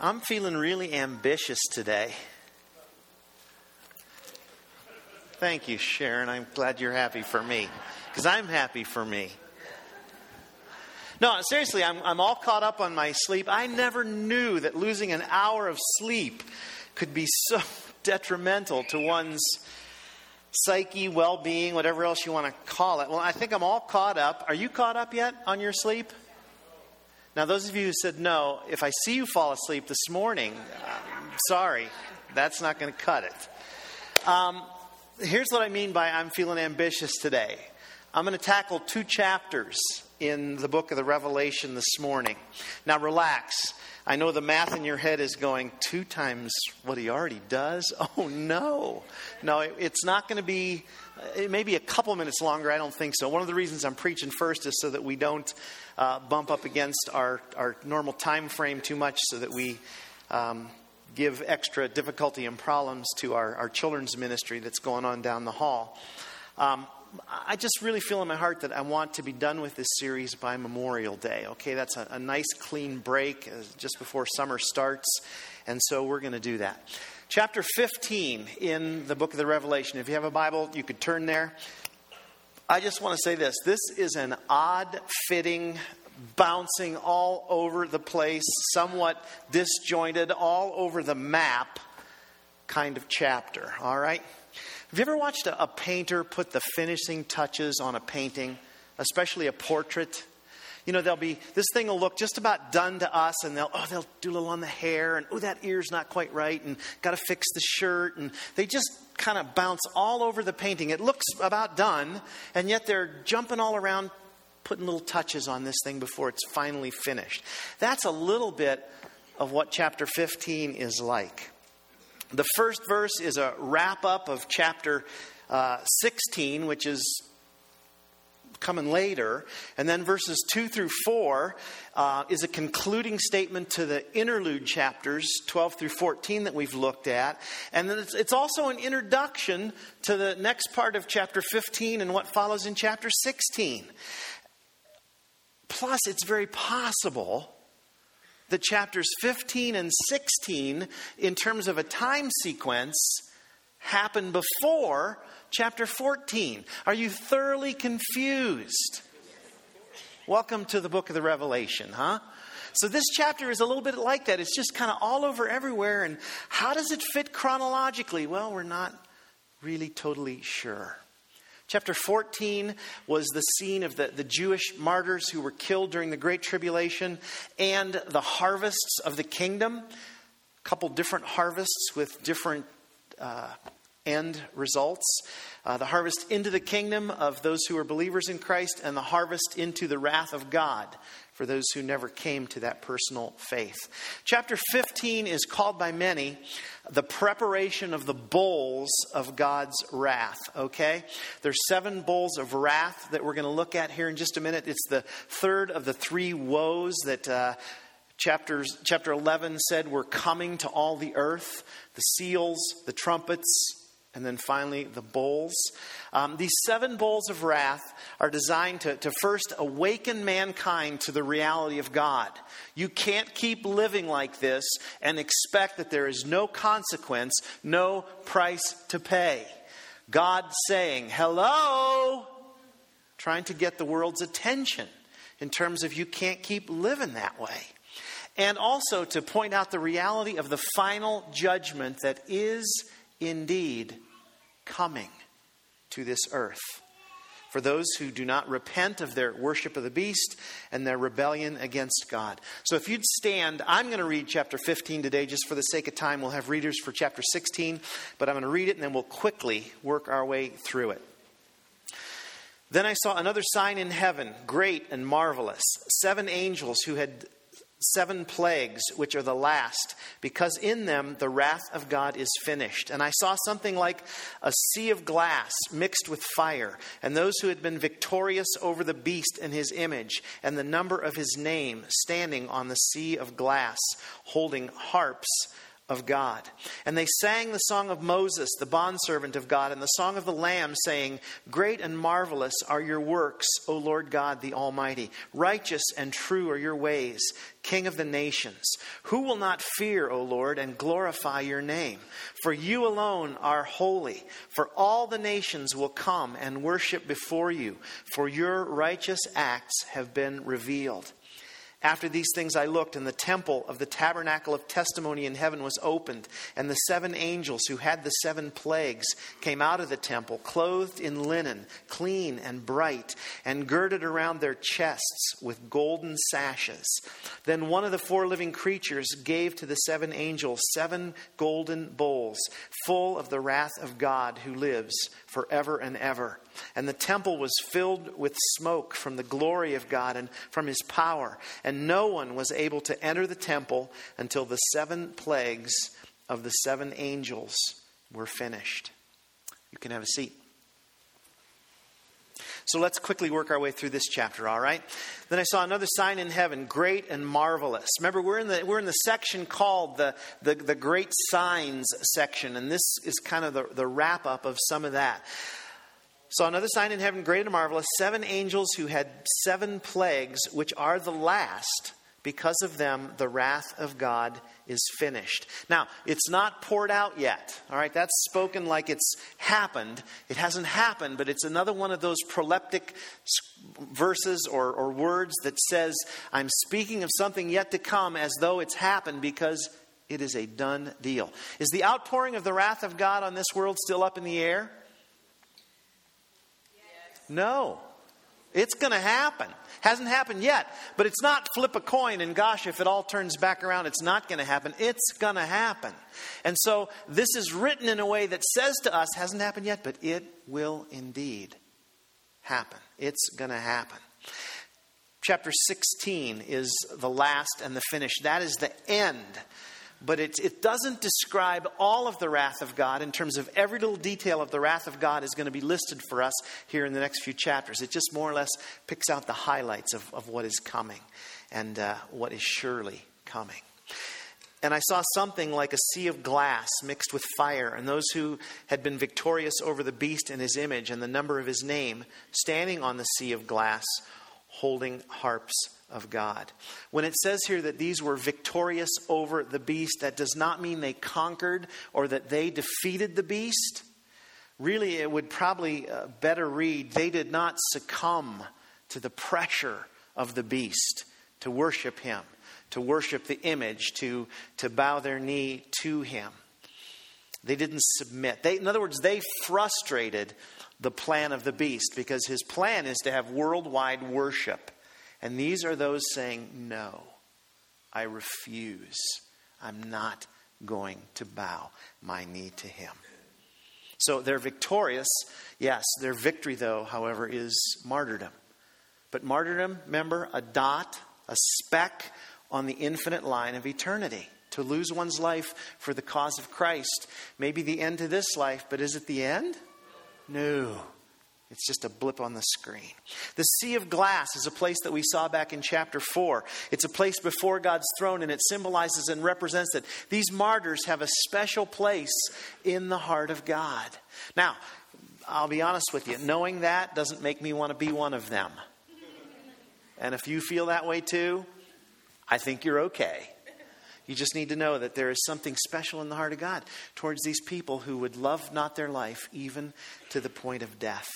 I'm feeling really ambitious today. Thank you, Sharon. I'm glad you're happy for me because I'm happy for me. No, seriously, I'm, I'm all caught up on my sleep. I never knew that losing an hour of sleep could be so detrimental to one's psyche, well being, whatever else you want to call it. Well, I think I'm all caught up. Are you caught up yet on your sleep? Now, those of you who said no, if I see you fall asleep this morning, I'm sorry, that's not going to cut it. Um, here's what I mean by I'm feeling ambitious today. I'm going to tackle two chapters in the book of the Revelation this morning. Now, relax. I know the math in your head is going two times what he already does. Oh, no. No, it, it's not going to be, it may be a couple minutes longer. I don't think so. One of the reasons I'm preaching first is so that we don't uh, bump up against our, our normal time frame too much so that we um, give extra difficulty and problems to our, our children's ministry that's going on down the hall. Um, I just really feel in my heart that I want to be done with this series by Memorial Day. Okay, that's a, a nice clean break uh, just before summer starts, and so we're going to do that. Chapter 15 in the book of the Revelation. If you have a Bible, you could turn there. I just want to say this this is an odd fitting, bouncing all over the place, somewhat disjointed, all over the map kind of chapter, all right? Have you ever watched a, a painter put the finishing touches on a painting, especially a portrait? You know, they'll be, this thing will look just about done to us, and they'll, oh, they'll do a little on the hair, and oh, that ear's not quite right, and got to fix the shirt, and they just kind of bounce all over the painting. It looks about done, and yet they're jumping all around, putting little touches on this thing before it's finally finished. That's a little bit of what chapter 15 is like. The first verse is a wrap up of chapter uh, 16, which is coming later. And then verses 2 through 4 uh, is a concluding statement to the interlude chapters 12 through 14 that we've looked at. And then it's, it's also an introduction to the next part of chapter 15 and what follows in chapter 16. Plus, it's very possible that chapters 15 and 16, in terms of a time sequence, happen before chapter 14. Are you thoroughly confused? Welcome to the book of the Revelation, huh? So, this chapter is a little bit like that. It's just kind of all over everywhere. And how does it fit chronologically? Well, we're not really totally sure. Chapter 14 was the scene of the, the Jewish martyrs who were killed during the Great Tribulation and the harvests of the kingdom. A couple different harvests with different uh, end results. Uh, the harvest into the kingdom of those who are believers in Christ, and the harvest into the wrath of God for those who never came to that personal faith. Chapter 15 is called by many the preparation of the bowls of God's wrath, okay? There's seven bowls of wrath that we're going to look at here in just a minute. It's the third of the three woes that. Uh, chapters, chapter 11 said were coming to all the earth the seals, the trumpets, and then finally the bowls. Um, these seven bowls of wrath are designed to, to first awaken mankind to the reality of God. You can't keep living like this and expect that there is no consequence, no price to pay. God saying, hello, trying to get the world's attention in terms of you can't keep living that way. And also to point out the reality of the final judgment that is indeed coming to this earth for those who do not repent of their worship of the beast and their rebellion against God. So if you'd stand, I'm going to read chapter 15 today just for the sake of time. We'll have readers for chapter 16, but I'm going to read it and then we'll quickly work our way through it. Then I saw another sign in heaven, great and marvelous, seven angels who had seven plagues, which are the last, because in them the wrath of God is finished. And I saw something like a sea of glass mixed with fire, and those who had been victorious over the beast and his image, and the number of his name, standing on the sea of glass, holding harps of God. And they sang the song of Moses, the bondservant of God, and the song of the Lamb, saying, Great and marvelous are your works, O Lord God the Almighty. Righteous and true are your ways, King of the nations. Who will not fear, O Lord, and glorify your name? For you alone are holy. For all the nations will come and worship before you, for your righteous acts have been revealed. After these things I looked, and the temple of the tabernacle of testimony in heaven was opened, and the seven angels who had the seven plagues came out of the temple, clothed in linen, clean and bright, and girded around their chests with golden sashes. Then one of the four living creatures gave to the seven angels seven golden bowls, full of the wrath of God who lives forever and ever. And the temple was filled with smoke from the glory of God and from his power. And no one was able to enter the temple until the seven plagues of the seven angels were finished. You can have a seat. So let's quickly work our way through this chapter, all right? Then I saw another sign in heaven, great and marvelous. Remember, we're in the, we're in the section called the, the, the Great Signs section, and this is kind of the, the wrap up of some of that. Saw another sign in heaven, great and marvelous, seven angels who had seven plagues, which are the last. Because of them, the wrath of God is finished. Now, it's not poured out yet. All right, that's spoken like it's happened. It hasn't happened, but it's another one of those proleptic verses or, or words that says, I'm speaking of something yet to come as though it's happened because it is a done deal. Is the outpouring of the wrath of God on this world still up in the air? No. It's going to happen. Hasn't happened yet. But it's not flip a coin and gosh, if it all turns back around, it's not going to happen. It's going to happen. And so this is written in a way that says to us, hasn't happened yet, but it will indeed happen. It's going to happen. Chapter 16 is the last and the finish. That is the end but it, it doesn't describe all of the wrath of God in terms of every little detail of the wrath of God is going to be listed for us here in the next few chapters. It just more or less picks out the highlights of, of what is coming and uh, what is surely coming. And I saw something like a sea of glass mixed with fire, and those who had been victorious over the beast and his image and the number of his name, standing on the sea of glass, holding harps of God. When it says here that these were victorious over the beast, that does not mean they conquered or that they defeated the beast. Really, it would probably uh, better read they did not succumb to the pressure of the beast to worship him, to worship the image, to, to bow their knee to him. They didn't submit. They, in other words, they frustrated the plan of the beast because his plan is to have worldwide worship. And these are those saying, No, I refuse. I'm not going to bow my knee to him. So they're victorious. Yes, their victory, though, however, is martyrdom. But martyrdom, remember, a dot, a speck on the infinite line of eternity. To lose one's life for the cause of Christ may be the end to this life, but is it the end? No. It's just a blip on the screen. The Sea of Glass is a place that we saw back in chapter 4. It's a place before God's throne, and it symbolizes and represents that these martyrs have a special place in the heart of God. Now, I'll be honest with you, knowing that doesn't make me want to be one of them. And if you feel that way too, I think you're okay. You just need to know that there is something special in the heart of God towards these people who would love not their life even to the point of death.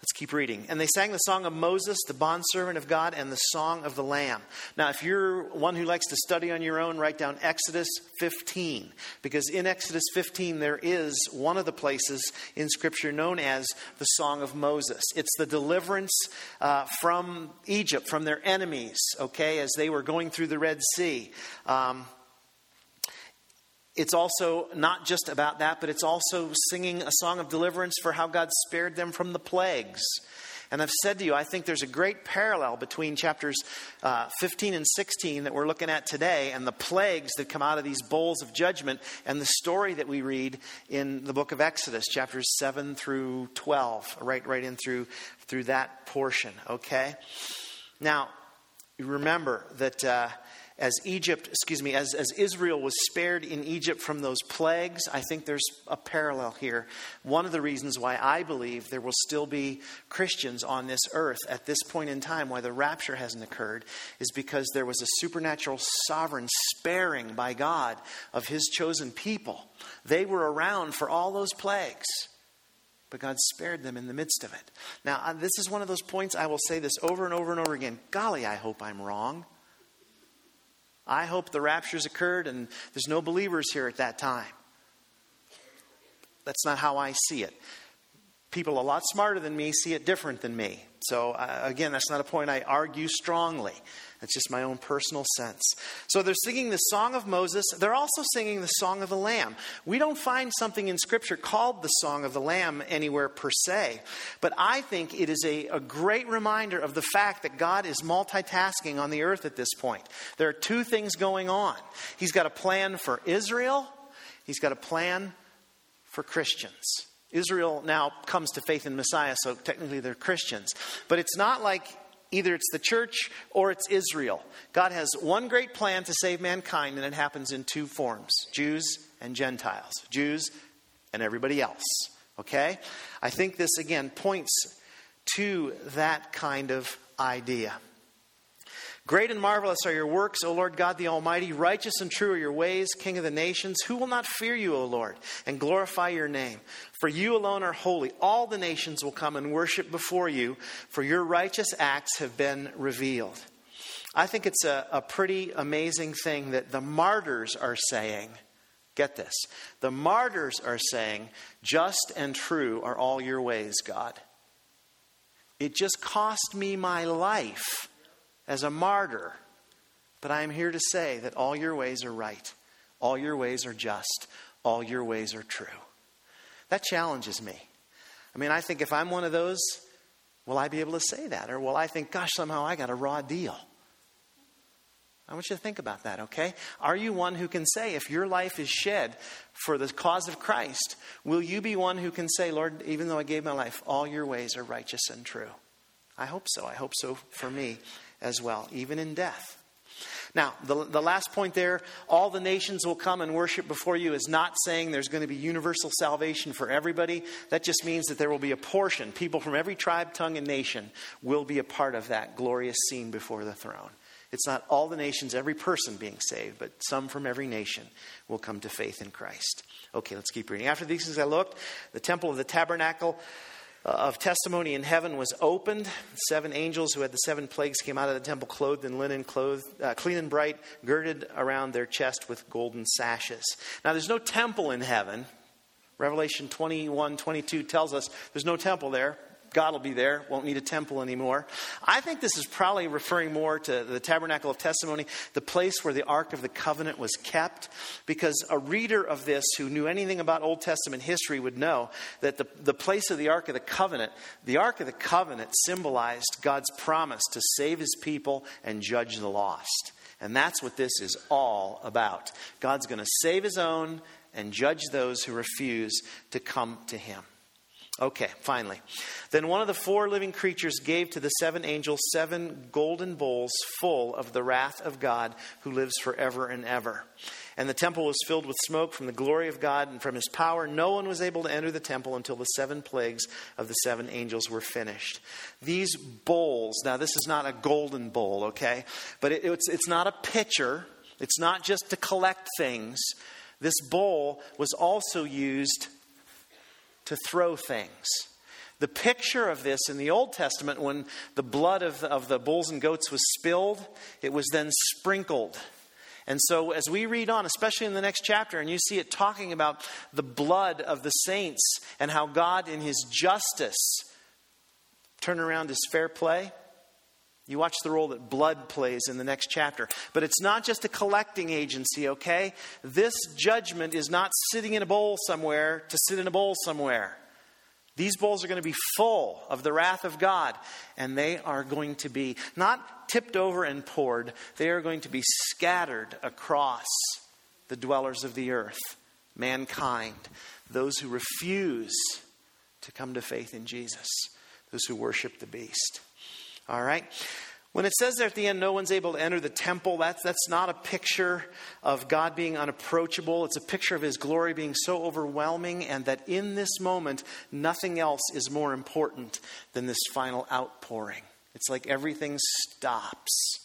Let's keep reading. And they sang the song of Moses, the bondservant of God, and the song of the Lamb. Now, if you're one who likes to study on your own, write down Exodus 15, because in Exodus 15 there is one of the places in Scripture known as the Song of Moses. It's the deliverance uh, from Egypt, from their enemies, okay, as they were going through the Red Sea. Um, it's also not just about that, but it's also singing a song of deliverance for how God spared them from the plagues. And I've said to you, I think there's a great parallel between chapters uh, 15 and 16 that we're looking at today and the plagues that come out of these bowls of judgment and the story that we read in the book of Exodus, chapters 7 through 12, right, right in through, through that portion, okay? Now, remember that. Uh, as Egypt, excuse me, as, as Israel was spared in Egypt from those plagues, I think there's a parallel here. One of the reasons why I believe there will still be Christians on this earth at this point in time, why the rapture hasn't occurred, is because there was a supernatural sovereign sparing by God of his chosen people. They were around for all those plagues but God spared them in the midst of it. Now, uh, this is one of those points I will say this over and over and over again. Golly, I hope I'm wrong. I hope the rapture's occurred and there's no believers here at that time. That's not how I see it. People a lot smarter than me see it different than me. So, uh, again, that's not a point I argue strongly. That's just my own personal sense. So they're singing the Song of Moses. They're also singing the Song of the Lamb. We don't find something in Scripture called the Song of the Lamb anywhere per se, but I think it is a, a great reminder of the fact that God is multitasking on the earth at this point. There are two things going on He's got a plan for Israel, He's got a plan for Christians. Israel now comes to faith in Messiah, so technically they're Christians. But it's not like Either it's the church or it's Israel. God has one great plan to save mankind, and it happens in two forms Jews and Gentiles, Jews and everybody else. Okay? I think this, again, points to that kind of idea. Great and marvelous are your works, O Lord God the Almighty. Righteous and true are your ways, King of the nations. Who will not fear you, O Lord, and glorify your name? For you alone are holy. All the nations will come and worship before you, for your righteous acts have been revealed. I think it's a, a pretty amazing thing that the martyrs are saying. Get this. The martyrs are saying, Just and true are all your ways, God. It just cost me my life as a martyr. But I am here to say that all your ways are right, all your ways are just, all your ways are true. That challenges me. I mean, I think if I'm one of those, will I be able to say that? Or will I think, gosh, somehow I got a raw deal? I want you to think about that, okay? Are you one who can say, if your life is shed for the cause of Christ, will you be one who can say, Lord, even though I gave my life, all your ways are righteous and true? I hope so. I hope so for me as well, even in death. Now, the, the last point there, all the nations will come and worship before you, is not saying there's going to be universal salvation for everybody. That just means that there will be a portion. People from every tribe, tongue, and nation will be a part of that glorious scene before the throne. It's not all the nations, every person being saved, but some from every nation will come to faith in Christ. Okay, let's keep reading. After these things I looked, the temple of the tabernacle of testimony in heaven was opened. Seven angels who had the seven plagues came out of the temple clothed in linen, clothed, uh, clean and bright, girded around their chest with golden sashes. Now, there's no temple in heaven. Revelation 21 22 tells us there's no temple there. God will be there, won't need a temple anymore. I think this is probably referring more to the tabernacle of testimony, the place where the Ark of the Covenant was kept, because a reader of this who knew anything about Old Testament history would know that the, the place of the Ark of the Covenant, the Ark of the Covenant symbolized God's promise to save his people and judge the lost. And that's what this is all about. God's going to save his own and judge those who refuse to come to him. Okay, finally. Then one of the four living creatures gave to the seven angels seven golden bowls full of the wrath of God who lives forever and ever. And the temple was filled with smoke from the glory of God and from his power. No one was able to enter the temple until the seven plagues of the seven angels were finished. These bowls, now this is not a golden bowl, okay? But it, it's, it's not a pitcher, it's not just to collect things. This bowl was also used to throw things. The picture of this in the Old Testament, when the blood of the, of the bulls and goats was spilled, it was then sprinkled. And so, as we read on, especially in the next chapter, and you see it talking about the blood of the saints and how God, in his justice, turn around his fair play. You watch the role that blood plays in the next chapter. But it's not just a collecting agency, okay? This judgment is not sitting in a bowl somewhere to sit in a bowl somewhere. These bowls are going to be full of the wrath of God, and they are going to be not tipped over and poured, they are going to be scattered across the dwellers of the earth, mankind, those who refuse to come to faith in Jesus, those who worship the beast. All right? When it says there at the end, no one's able to enter the temple, that's, that's not a picture of God being unapproachable. It's a picture of His glory being so overwhelming, and that in this moment, nothing else is more important than this final outpouring. It's like everything stops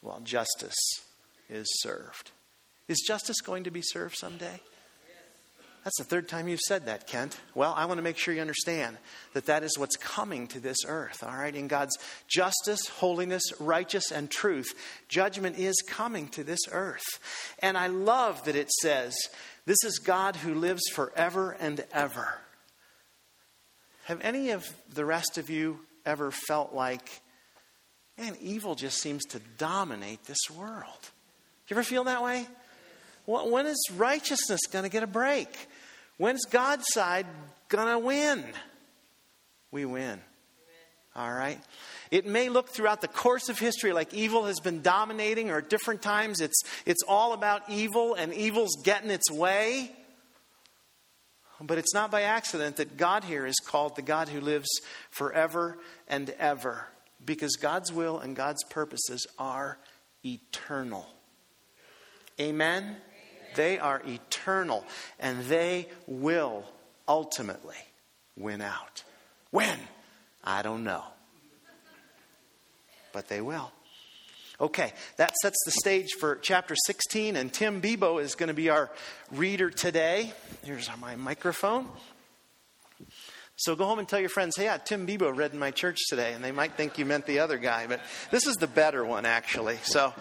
while justice is served. Is justice going to be served someday? That's the third time you've said that, Kent. Well, I want to make sure you understand that that is what's coming to this earth, all right? In God's justice, holiness, righteous, and truth, judgment is coming to this earth. And I love that it says, This is God who lives forever and ever. Have any of the rest of you ever felt like, man, evil just seems to dominate this world? You ever feel that way? When is righteousness going to get a break? When's God's side going to win? We win. All right? It may look throughout the course of history like evil has been dominating, or at different times it's, it's all about evil and evil's getting its way. But it's not by accident that God here is called the God who lives forever and ever, because God's will and God's purposes are eternal. Amen? They are eternal and they will ultimately win out. When? I don't know. But they will. Okay, that sets the stage for chapter 16, and Tim Tebow is going to be our reader today. Here's my microphone. So go home and tell your friends, hey, yeah, Tim Tebow read in my church today, and they might think you meant the other guy, but this is the better one, actually. So,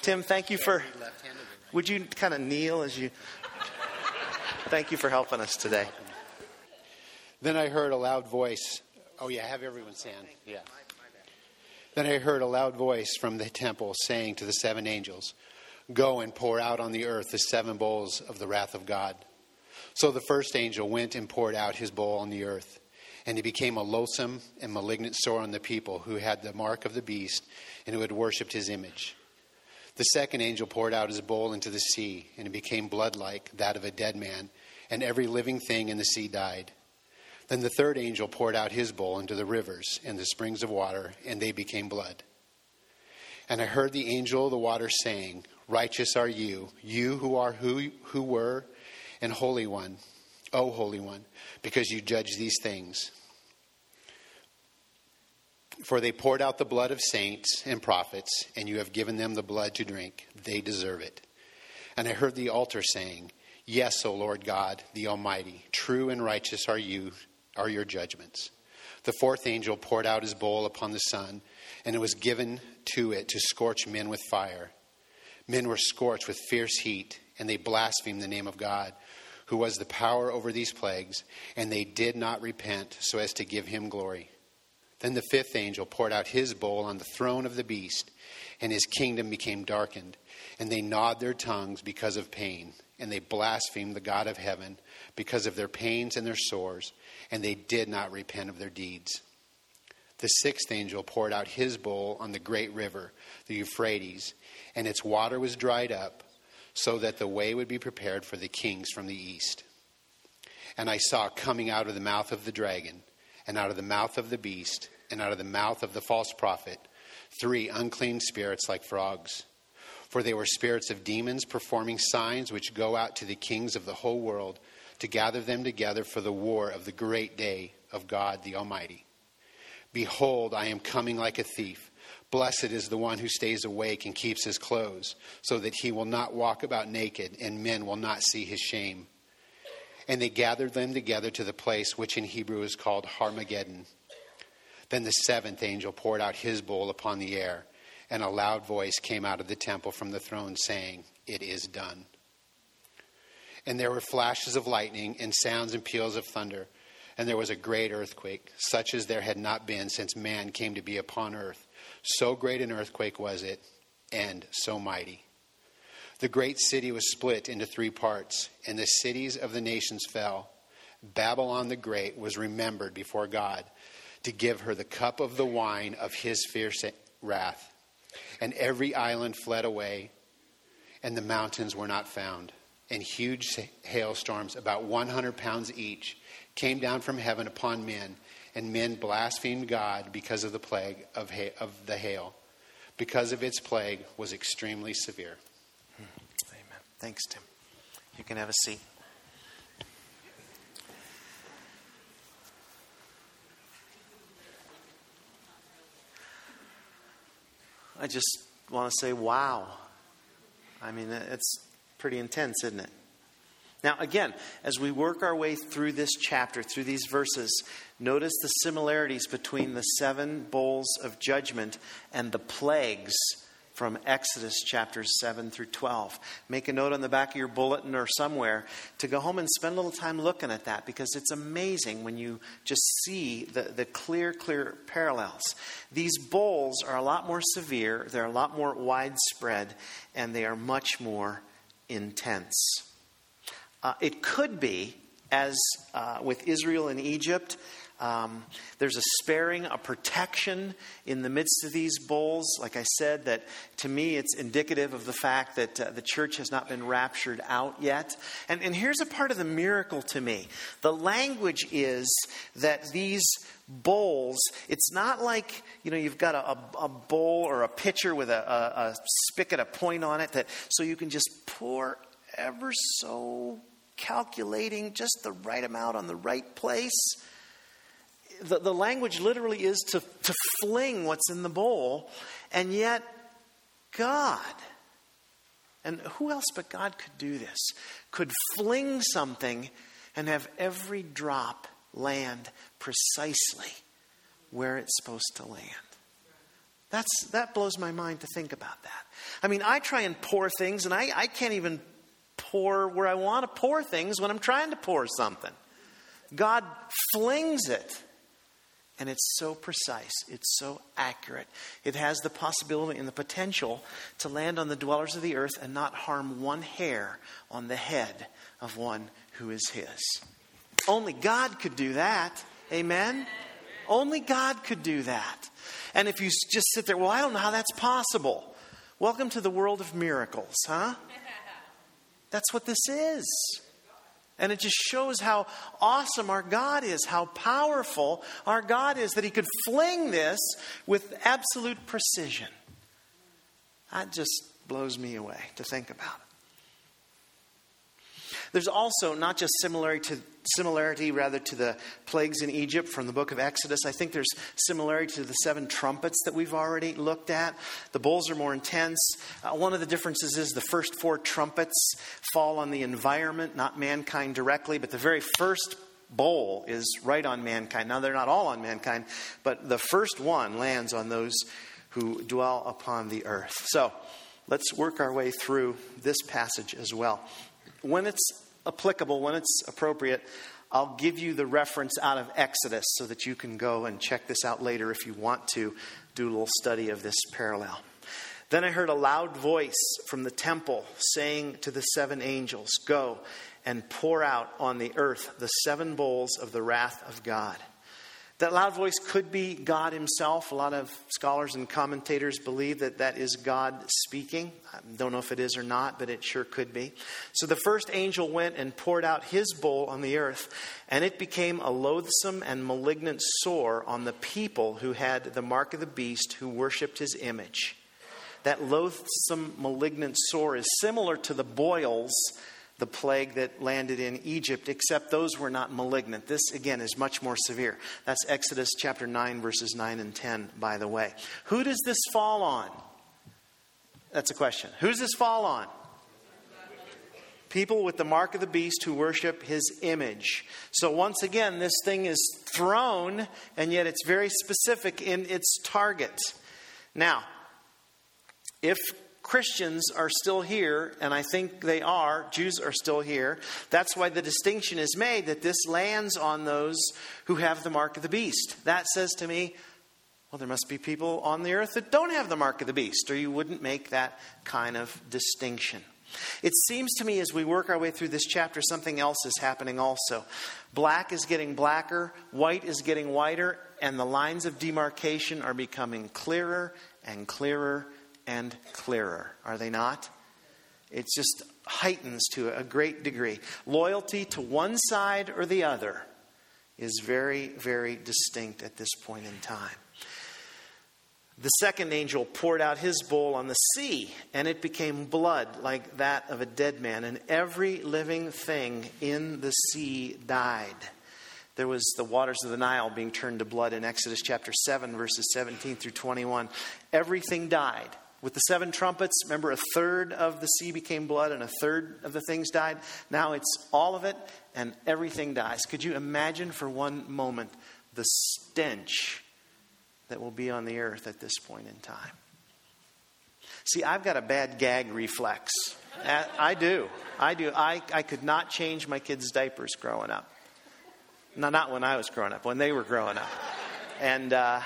Tim, thank you for would you kind of kneel as you. Thank you for helping us today. Then I heard a loud voice. Oh, yeah, have everyone stand. Yeah. Then I heard a loud voice from the temple saying to the seven angels, Go and pour out on the earth the seven bowls of the wrath of God. So the first angel went and poured out his bowl on the earth, and it became a loathsome and malignant sore on the people who had the mark of the beast and who had worshipped his image. The second angel poured out his bowl into the sea, and it became blood like that of a dead man, and every living thing in the sea died. Then the third angel poured out his bowl into the rivers and the springs of water, and they became blood. And I heard the angel of the water saying, Righteous are you, you who are who, who were, and Holy One, O Holy One, because you judge these things. For they poured out the blood of saints and prophets, and you have given them the blood to drink. They deserve it. And I heard the altar saying, Yes, O Lord God, the Almighty, true and righteous are you, are your judgments. The fourth angel poured out his bowl upon the sun, and it was given to it to scorch men with fire. Men were scorched with fierce heat, and they blasphemed the name of God, who was the power over these plagues, and they did not repent so as to give him glory. Then the fifth angel poured out his bowl on the throne of the beast, and his kingdom became darkened. And they gnawed their tongues because of pain, and they blasphemed the God of heaven because of their pains and their sores, and they did not repent of their deeds. The sixth angel poured out his bowl on the great river, the Euphrates, and its water was dried up, so that the way would be prepared for the kings from the east. And I saw coming out of the mouth of the dragon, and out of the mouth of the beast, and out of the mouth of the false prophet three unclean spirits like frogs. For they were spirits of demons performing signs which go out to the kings of the whole world to gather them together for the war of the great day of God the Almighty. Behold, I am coming like a thief. Blessed is the one who stays awake and keeps his clothes, so that he will not walk about naked, and men will not see his shame. And they gathered them together to the place which in Hebrew is called Armageddon. Then the seventh angel poured out his bowl upon the air, and a loud voice came out of the temple from the throne, saying, It is done. And there were flashes of lightning, and sounds and peals of thunder, and there was a great earthquake, such as there had not been since man came to be upon earth. So great an earthquake was it, and so mighty. The great city was split into three parts, and the cities of the nations fell. Babylon the Great was remembered before God to give her the cup of the wine of his fierce wrath. And every island fled away, and the mountains were not found. And huge hailstorms, about 100 pounds each, came down from heaven upon men and men blasphemed God because of the plague of, ha- of the hail, because of its plague was extremely severe. Thanks, Tim. You can have a seat. I just want to say, wow. I mean, it's pretty intense, isn't it? Now, again, as we work our way through this chapter, through these verses, notice the similarities between the seven bowls of judgment and the plagues from Exodus chapters 7 through 12. Make a note on the back of your bulletin or somewhere to go home and spend a little time looking at that because it's amazing when you just see the, the clear, clear parallels. These bowls are a lot more severe, they're a lot more widespread, and they are much more intense. Uh, it could be, as uh, with Israel and Egypt, um, there's a sparing, a protection in the midst of these bowls. Like I said, that to me it's indicative of the fact that uh, the church has not been raptured out yet. And, and here's a part of the miracle to me the language is that these bowls, it's not like, you know, you've got a, a bowl or a pitcher with a, a, a spigot, a point on it, that so you can just pour ever so calculating just the right amount on the right place. The, the language literally is to, to fling what's in the bowl, and yet God, and who else but God could do this, could fling something and have every drop land precisely where it's supposed to land. That's, that blows my mind to think about that. I mean, I try and pour things, and I, I can't even pour where I want to pour things when I'm trying to pour something. God flings it. And it's so precise, it's so accurate. It has the possibility and the potential to land on the dwellers of the earth and not harm one hair on the head of one who is his. Only God could do that. Amen? Only God could do that. And if you just sit there, well, I don't know how that's possible. Welcome to the world of miracles, huh? That's what this is. And it just shows how awesome our God is, how powerful our God is, that He could fling this with absolute precision. That just blows me away to think about it. There's also not just similarity to similarity rather to the plagues in Egypt from the book of Exodus. I think there's similarity to the seven trumpets that we've already looked at. The bowls are more intense. Uh, one of the differences is the first four trumpets fall on the environment, not mankind directly, but the very first bowl is right on mankind. Now, they're not all on mankind, but the first one lands on those who dwell upon the earth. So, let's work our way through this passage as well. When it's applicable, when it's appropriate, I'll give you the reference out of Exodus so that you can go and check this out later if you want to do a little study of this parallel. Then I heard a loud voice from the temple saying to the seven angels, Go and pour out on the earth the seven bowls of the wrath of God. That loud voice could be God Himself. A lot of scholars and commentators believe that that is God speaking. I don't know if it is or not, but it sure could be. So the first angel went and poured out his bowl on the earth, and it became a loathsome and malignant sore on the people who had the mark of the beast who worshipped his image. That loathsome, malignant sore is similar to the boils the plague that landed in Egypt, except those were not malignant. This, again, is much more severe. That's Exodus chapter 9, verses 9 and 10, by the way. Who does this fall on? That's a question. Who does this fall on? People with the mark of the beast who worship his image. So, once again, this thing is thrown, and yet it's very specific in its target. Now, if Christians are still here, and I think they are. Jews are still here. That's why the distinction is made that this lands on those who have the mark of the beast. That says to me, well, there must be people on the earth that don't have the mark of the beast, or you wouldn't make that kind of distinction. It seems to me as we work our way through this chapter, something else is happening also. Black is getting blacker, white is getting whiter, and the lines of demarcation are becoming clearer and clearer and clearer, are they not? It just heightens to a great degree. Loyalty to one side or the other is very, very distinct at this point in time. The second angel poured out his bowl on the sea, and it became blood like that of a dead man, and every living thing in the sea died. There was the waters of the Nile being turned to blood in Exodus chapter 7, verses 17 through 21. Everything died. With the seven trumpets, remember, a third of the sea became blood and a third of the things died. Now it's all of it, and everything dies. Could you imagine for one moment the stench that will be on the earth at this point in time? See, I've got a bad gag reflex. I do. I do. I, I could not change my kids' diapers growing up. No, not when I was growing up, when they were growing up. And uh,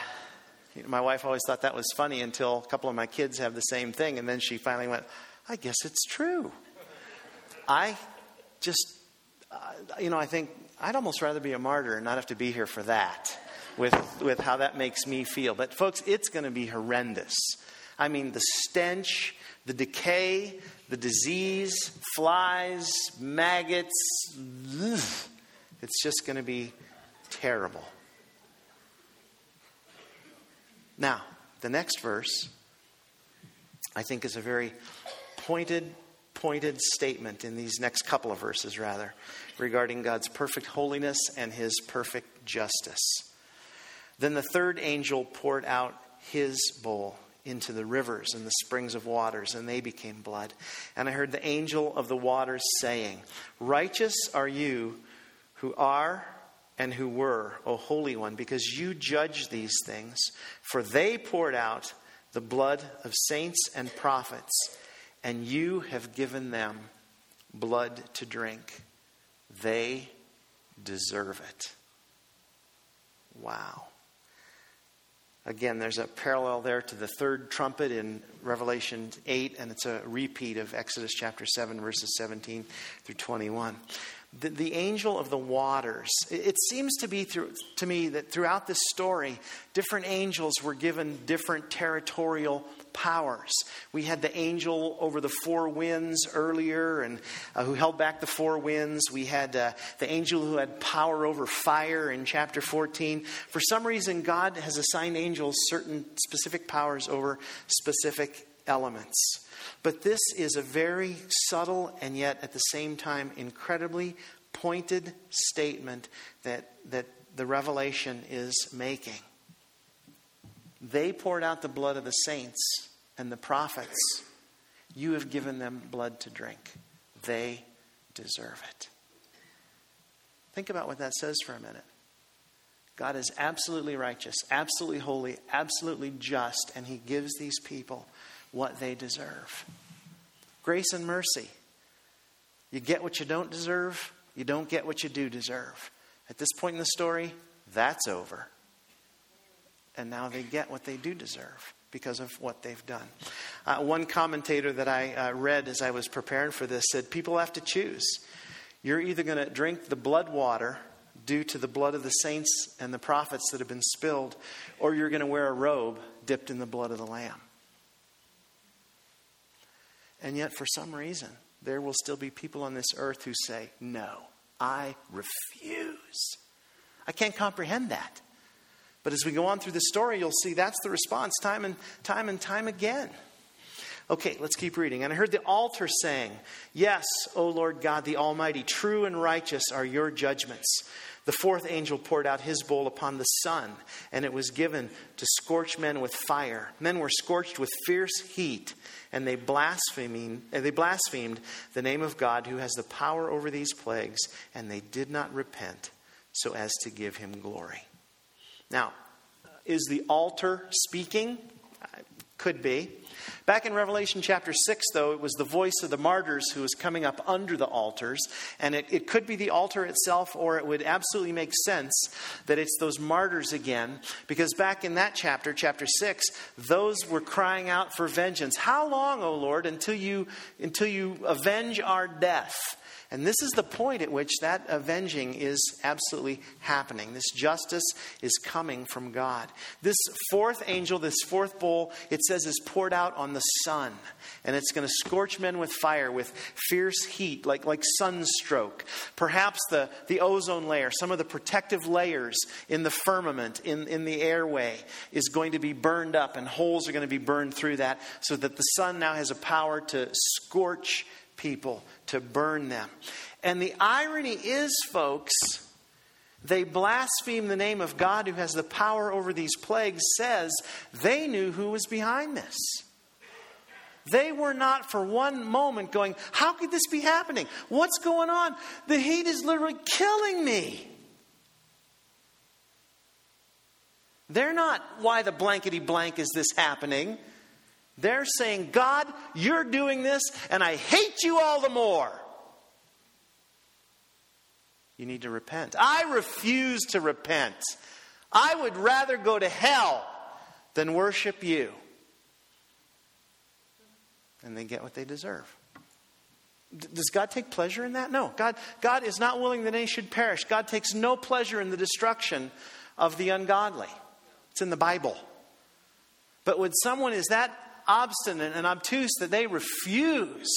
my wife always thought that was funny until a couple of my kids have the same thing. And then she finally went, I guess it's true. I just, uh, you know, I think I'd almost rather be a martyr and not have to be here for that with, with how that makes me feel. But, folks, it's going to be horrendous. I mean, the stench, the decay, the disease, flies, maggots. Ugh. It's just going to be terrible. Now, the next verse, I think, is a very pointed, pointed statement in these next couple of verses, rather, regarding God's perfect holiness and his perfect justice. Then the third angel poured out his bowl into the rivers and the springs of waters, and they became blood. And I heard the angel of the waters saying, Righteous are you who are and who were, O Holy One, because you judge these things. For they poured out the blood of saints and prophets, and you have given them blood to drink. They deserve it. Wow. Again, there's a parallel there to the third trumpet in Revelation 8, and it's a repeat of Exodus chapter 7, verses 17 through 21 the, the angel of the waters. It, it seems to be through, to me that throughout this story, different angels were given different territorial powers. We had the angel over the four winds earlier, and uh, who held back the four winds. We had uh, the angel who had power over fire in chapter 14. For some reason, God has assigned angels certain specific powers over specific elements. But this is a very subtle and yet at the same time incredibly pointed statement that, that the revelation is making. They poured out the blood of the saints and the prophets. You have given them blood to drink. They deserve it. Think about what that says for a minute. God is absolutely righteous, absolutely holy, absolutely just, and He gives these people what they deserve. Grace and mercy. You get what you don't deserve, you don't get what you do deserve. At this point in the story, that's over. And now they get what they do deserve because of what they've done. Uh, one commentator that I uh, read as I was preparing for this said people have to choose. You're either going to drink the blood water due to the blood of the saints and the prophets that have been spilled, or you're going to wear a robe dipped in the blood of the Lamb. And yet, for some reason, there will still be people on this earth who say, No, I refuse. I can't comprehend that. But as we go on through the story, you'll see that's the response time and time and time again. Okay, let's keep reading. And I heard the altar saying, Yes, O Lord God the Almighty, true and righteous are your judgments. The fourth angel poured out his bowl upon the sun, and it was given to scorch men with fire. Men were scorched with fierce heat, and they blasphemed, they blasphemed the name of God who has the power over these plagues, and they did not repent so as to give him glory. Now, is the altar speaking? Could be. Back in Revelation chapter 6, though, it was the voice of the martyrs who was coming up under the altars. And it, it could be the altar itself, or it would absolutely make sense that it's those martyrs again. Because back in that chapter, chapter 6, those were crying out for vengeance. How long, O Lord, until you, until you avenge our death? And this is the point at which that avenging is absolutely happening. This justice is coming from God. This fourth angel, this fourth bowl, it says is poured out on the sun. And it's going to scorch men with fire, with fierce heat, like, like sunstroke. Perhaps the, the ozone layer, some of the protective layers in the firmament, in, in the airway, is going to be burned up, and holes are going to be burned through that, so that the sun now has a power to scorch people to burn them. And the irony is, folks, they blaspheme the name of God who has the power over these plagues, says they knew who was behind this. They were not for one moment going, How could this be happening? What's going on? The heat is literally killing me. They're not, Why the blankety blank is this happening? They're saying, God, you're doing this, and I hate you all the more. You need to repent. I refuse to repent. I would rather go to hell than worship you. And they get what they deserve. Does God take pleasure in that? No. God, God is not willing that any should perish. God takes no pleasure in the destruction of the ungodly. It's in the Bible. But when someone is that obstinate and obtuse that they refuse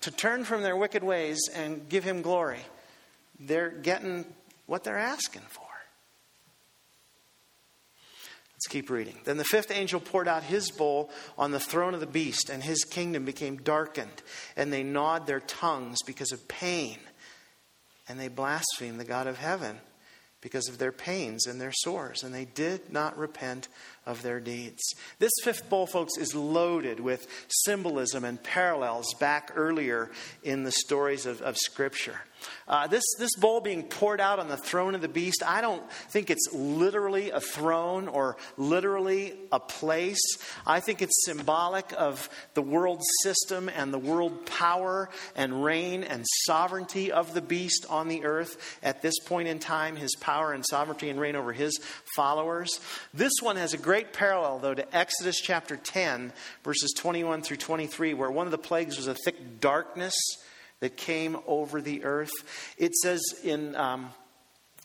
to turn from their wicked ways and give him glory, they're getting what they're asking for. Let's keep reading. Then the fifth angel poured out his bowl on the throne of the beast, and his kingdom became darkened, and they gnawed their tongues because of pain, and they blasphemed the God of heaven because of their pains and their sores, and they did not repent of their deeds. This fifth bowl, folks, is loaded with symbolism and parallels back earlier in the stories of, of Scripture. Uh, this, this bowl being poured out on the throne of the beast, I don't think it's literally a throne or literally a place. I think it's symbolic of the world system and the world power and reign and sovereignty of the beast on the earth at this point in time, his power and sovereignty and reign over his followers. This one has a great parallel, though, to Exodus chapter 10, verses 21 through 23, where one of the plagues was a thick darkness that came over the earth. It says in, um,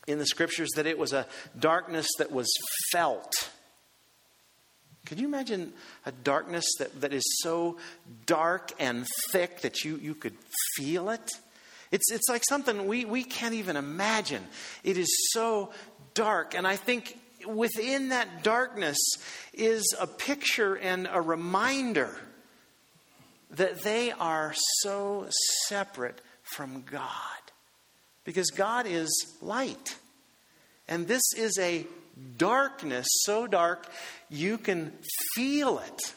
in the scriptures that it was a darkness that was felt. Could you imagine a darkness that, that is so dark and thick that you, you could feel it? It's, it's like something we, we can't even imagine. It is so dark. And I think within that darkness is a picture and a reminder that they are so separate from God. Because God is light. And this is a darkness so dark you can feel it.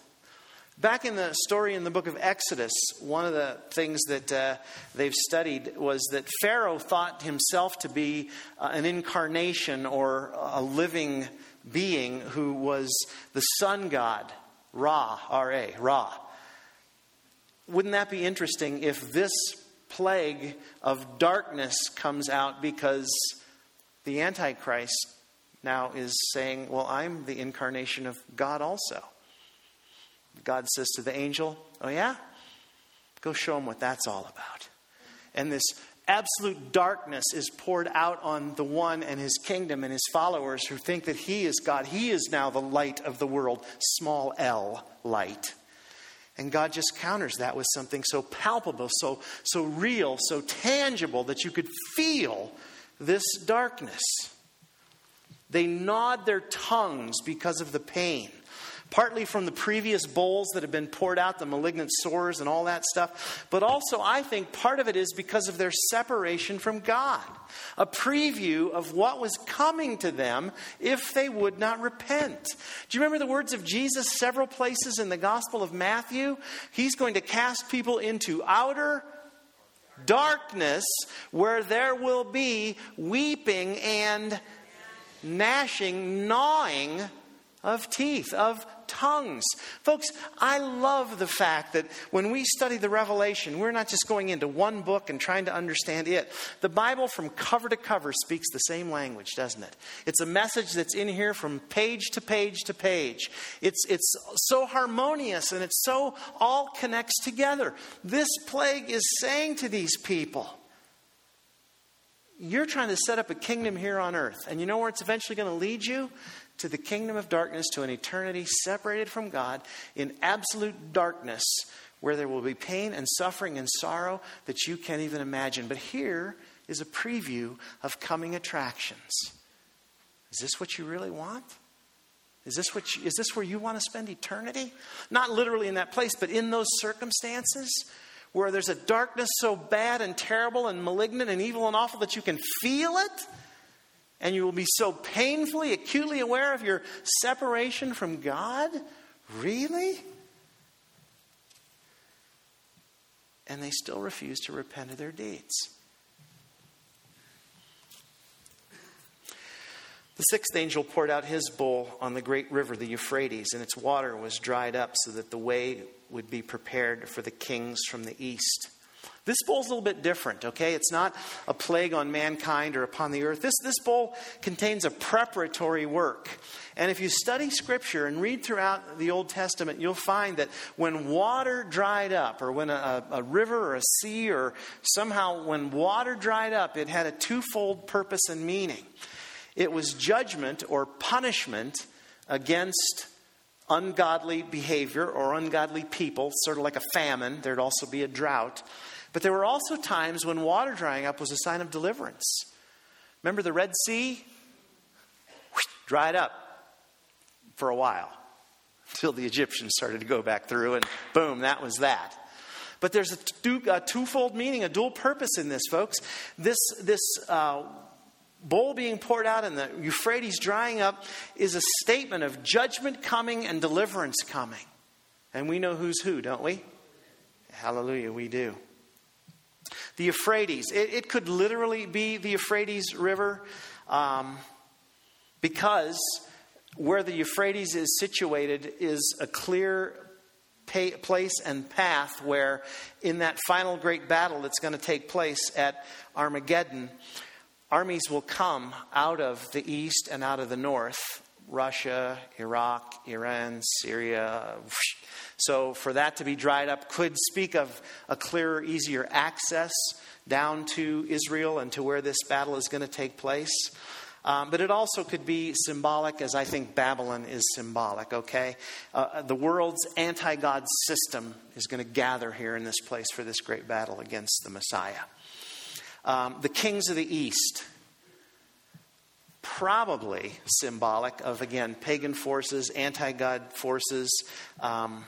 Back in the story in the book of Exodus, one of the things that uh, they've studied was that Pharaoh thought himself to be uh, an incarnation or a living being who was the sun god, Ra, R A, Ra. Wouldn't that be interesting if this plague of darkness comes out because the Antichrist now is saying, Well, I'm the incarnation of God also. God says to the angel, Oh, yeah? Go show him what that's all about. And this absolute darkness is poured out on the one and his kingdom and his followers who think that he is God. He is now the light of the world, small l light. And God just counters that with something so palpable, so, so real, so tangible that you could feel this darkness. They gnawed their tongues because of the pain partly from the previous bowls that have been poured out, the malignant sores and all that stuff, but also I think part of it is because of their separation from God. A preview of what was coming to them if they would not repent. Do you remember the words of Jesus several places in the Gospel of Matthew? He's going to cast people into outer darkness where there will be weeping and gnashing, gnawing of teeth, of tongues. Folks, I love the fact that when we study the Revelation, we're not just going into one book and trying to understand it. The Bible, from cover to cover, speaks the same language, doesn't it? It's a message that's in here from page to page to page. It's, it's so harmonious and it's so all connects together. This plague is saying to these people, you're trying to set up a kingdom here on earth. And you know where it's eventually going to lead you? To the kingdom of darkness, to an eternity separated from God in absolute darkness, where there will be pain and suffering and sorrow that you can't even imagine. But here is a preview of coming attractions. Is this what you really want? Is this, what you, is this where you want to spend eternity? Not literally in that place, but in those circumstances where there's a darkness so bad and terrible and malignant and evil and awful that you can feel it, and you will be so painfully, acutely aware of your separation from God? Really? And they still refuse to repent of their deeds. The sixth angel poured out his bowl on the great river, the Euphrates, and its water was dried up so that the way would be prepared for the kings from the east. This bowl's a little bit different, okay? It's not a plague on mankind or upon the earth. This, this bowl contains a preparatory work. And if you study Scripture and read throughout the Old Testament, you'll find that when water dried up, or when a, a river or a sea, or somehow when water dried up, it had a twofold purpose and meaning. It was judgment or punishment against ungodly behavior or ungodly people, sort of like a famine. There'd also be a drought. But there were also times when water drying up was a sign of deliverance. Remember the Red Sea? Dried up for a while until the Egyptians started to go back through, and boom, that was that. But there's a, two, a twofold meaning, a dual purpose in this, folks. This, this uh, bowl being poured out and the Euphrates drying up is a statement of judgment coming and deliverance coming. And we know who's who, don't we? Hallelujah, we do. The Euphrates, it, it could literally be the Euphrates River um, because where the Euphrates is situated is a clear pay, place and path where, in that final great battle that's going to take place at Armageddon, armies will come out of the east and out of the north Russia, Iraq, Iran, Syria. So, for that to be dried up could speak of a clearer, easier access down to Israel and to where this battle is going to take place. Um, but it also could be symbolic, as I think Babylon is symbolic, okay? Uh, the world's anti God system is going to gather here in this place for this great battle against the Messiah. Um, the kings of the east, probably symbolic of, again, pagan forces, anti God forces. Um,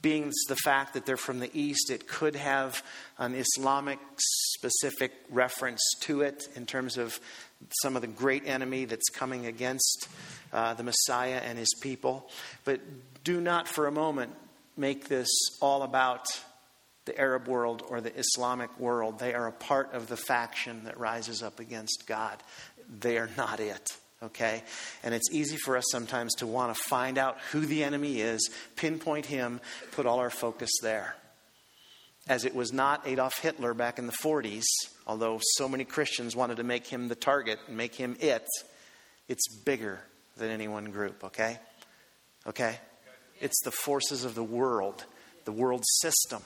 being the fact that they're from the east, it could have an Islamic specific reference to it in terms of some of the great enemy that's coming against uh, the Messiah and his people. But do not for a moment make this all about the Arab world or the Islamic world. They are a part of the faction that rises up against God. They are not it. Okay? And it's easy for us sometimes to want to find out who the enemy is, pinpoint him, put all our focus there. As it was not Adolf Hitler back in the 40s, although so many Christians wanted to make him the target and make him it, it's bigger than any one group, okay? Okay? It's the forces of the world, the world system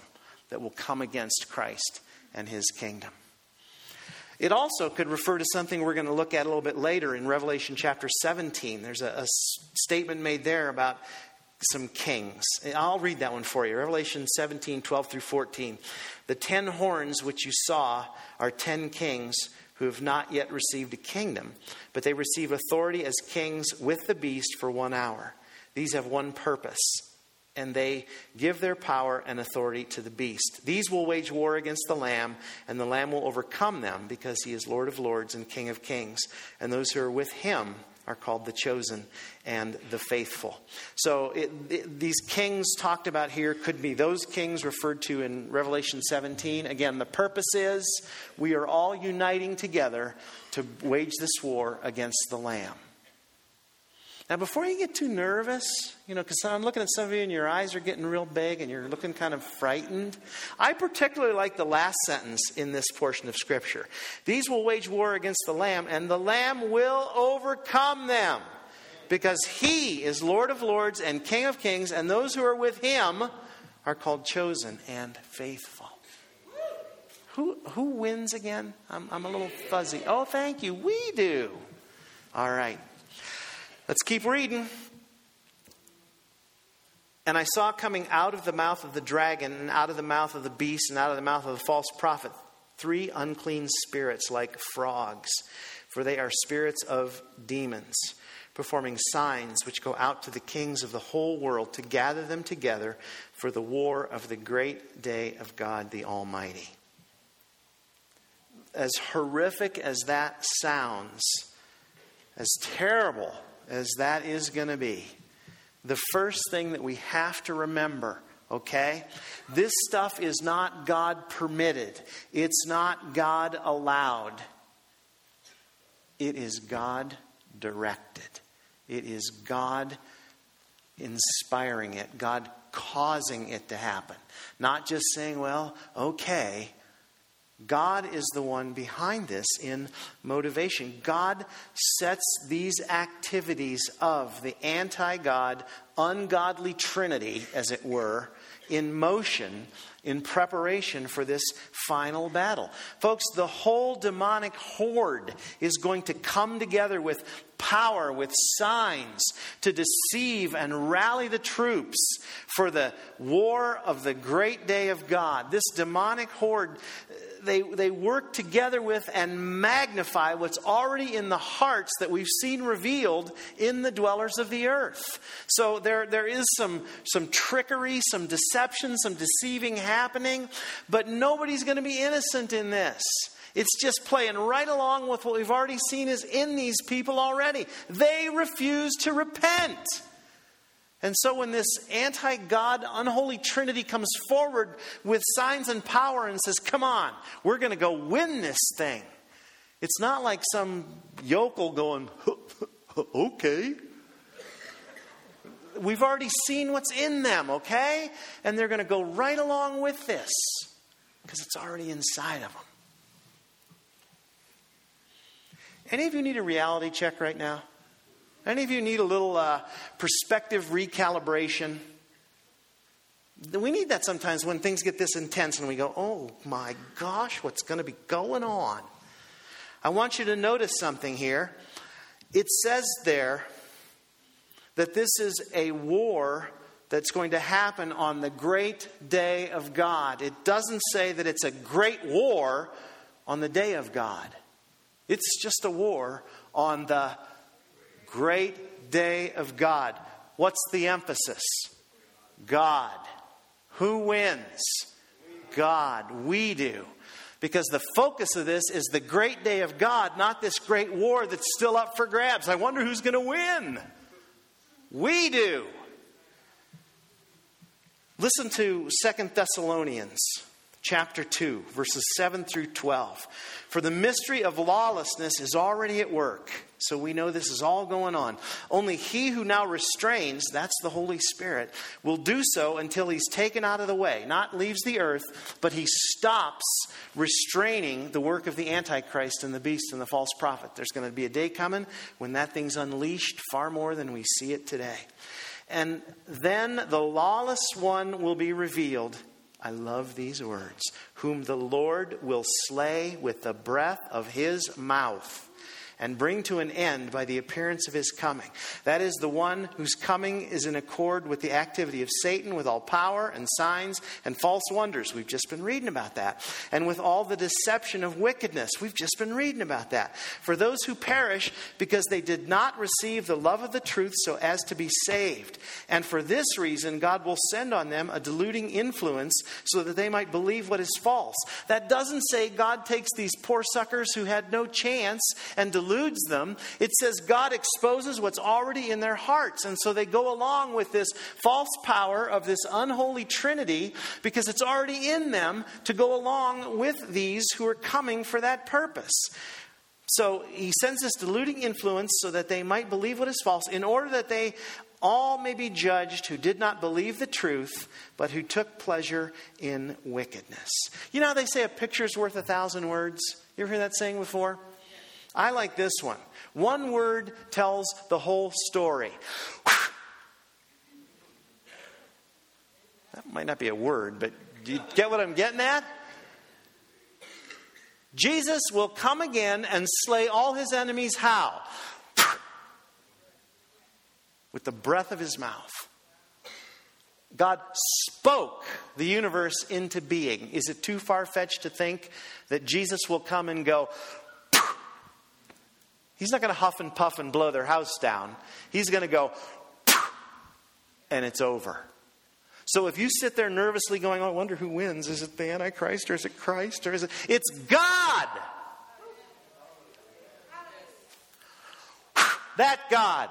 that will come against Christ and his kingdom. It also could refer to something we're going to look at a little bit later in Revelation chapter 17. There's a, a statement made there about some kings. I'll read that one for you. Revelation 17, 12 through 14. The ten horns which you saw are ten kings who have not yet received a kingdom, but they receive authority as kings with the beast for one hour. These have one purpose and they give their power and authority to the beast. These will wage war against the Lamb, and the Lamb will overcome them because he is Lord of lords and King of kings. And those who are with him are called the chosen and the faithful. So it, it, these kings talked about here could be those kings referred to in Revelation 17. Again, the purpose is we are all uniting together to wage this war against the Lamb. Now, before you get too nervous, you know, because I'm looking at some of you and your eyes are getting real big and you're looking kind of frightened, I particularly like the last sentence in this portion of Scripture. These will wage war against the Lamb, and the Lamb will overcome them because he is Lord of lords and King of kings, and those who are with him are called chosen and faithful. Who, who wins again? I'm, I'm a little fuzzy. Oh, thank you. We do. All right. Let's keep reading. And I saw coming out of the mouth of the dragon, and out of the mouth of the beast, and out of the mouth of the false prophet, three unclean spirits like frogs, for they are spirits of demons, performing signs which go out to the kings of the whole world to gather them together for the war of the great day of God the Almighty. As horrific as that sounds, as terrible as that is going to be, the first thing that we have to remember, okay? This stuff is not God permitted, it's not God allowed, it is God directed. It is God inspiring it, God causing it to happen. Not just saying, well, okay, God is the one behind this in motivation. God sets these activities of the anti God, ungodly trinity, as it were, in motion in preparation for this final battle. Folks, the whole demonic horde is going to come together with power, with signs to deceive and rally the troops for the war of the great day of God. This demonic horde they, they work together with and magnify what's already in the hearts that we've seen revealed in the dwellers of the earth. So there, there is some, some trickery, some deception, some deceiving happening, but nobody's going to be innocent in this. It's just playing right along with what we've already seen is in these people already. They refuse to repent. And so when this anti God, unholy Trinity comes forward with signs and power and says, Come on, we're going to go win this thing, it's not like some yokel going, Okay. We've already seen what's in them, okay? And they're going to go right along with this because it's already inside of them. Any of you need a reality check right now? Any of you need a little uh, perspective recalibration? We need that sometimes when things get this intense and we go, oh my gosh, what's going to be going on? I want you to notice something here. It says there that this is a war that's going to happen on the great day of God. It doesn't say that it's a great war on the day of God, it's just a war on the great day of God. What's the emphasis? God. Who wins? God. We do. Because the focus of this is the great day of God, not this great war that's still up for grabs. I wonder who's going to win. We do. Listen to Second Thessalonians chapter 2, verses 7 through 12. For the mystery of lawlessness is already at work. So we know this is all going on. Only he who now restrains, that's the Holy Spirit, will do so until he's taken out of the way. Not leaves the earth, but he stops restraining the work of the Antichrist and the beast and the false prophet. There's going to be a day coming when that thing's unleashed far more than we see it today. And then the lawless one will be revealed I love these words. Whom the Lord will slay with the breath of his mouth and bring to an end by the appearance of his coming. That is the one whose coming is in accord with the activity of Satan, with all power and signs and false wonders. We've just been reading about that. And with all the deception of wickedness. We've just been reading about that. For those who perish because they did not receive the love of the truth so as to be saved. And for this reason, God will send on them a deluding influence so that they might believe what is false. That doesn't say God takes these poor suckers who had no chance and deludes eludes them. It says God exposes what's already in their hearts. And so they go along with this false power of this unholy trinity because it's already in them to go along with these who are coming for that purpose. So he sends this deluding influence so that they might believe what is false, in order that they all may be judged who did not believe the truth, but who took pleasure in wickedness. You know how they say a picture's worth a thousand words? You ever hear that saying before? I like this one. One word tells the whole story. That might not be a word, but do you get what I'm getting at? Jesus will come again and slay all his enemies how? With the breath of his mouth. God spoke the universe into being. Is it too far fetched to think that Jesus will come and go? He's not going to huff and puff and blow their house down. He's going to go, and it's over. So if you sit there nervously going, oh, I wonder who wins. Is it the Antichrist or is it Christ or is it? It's God. That God.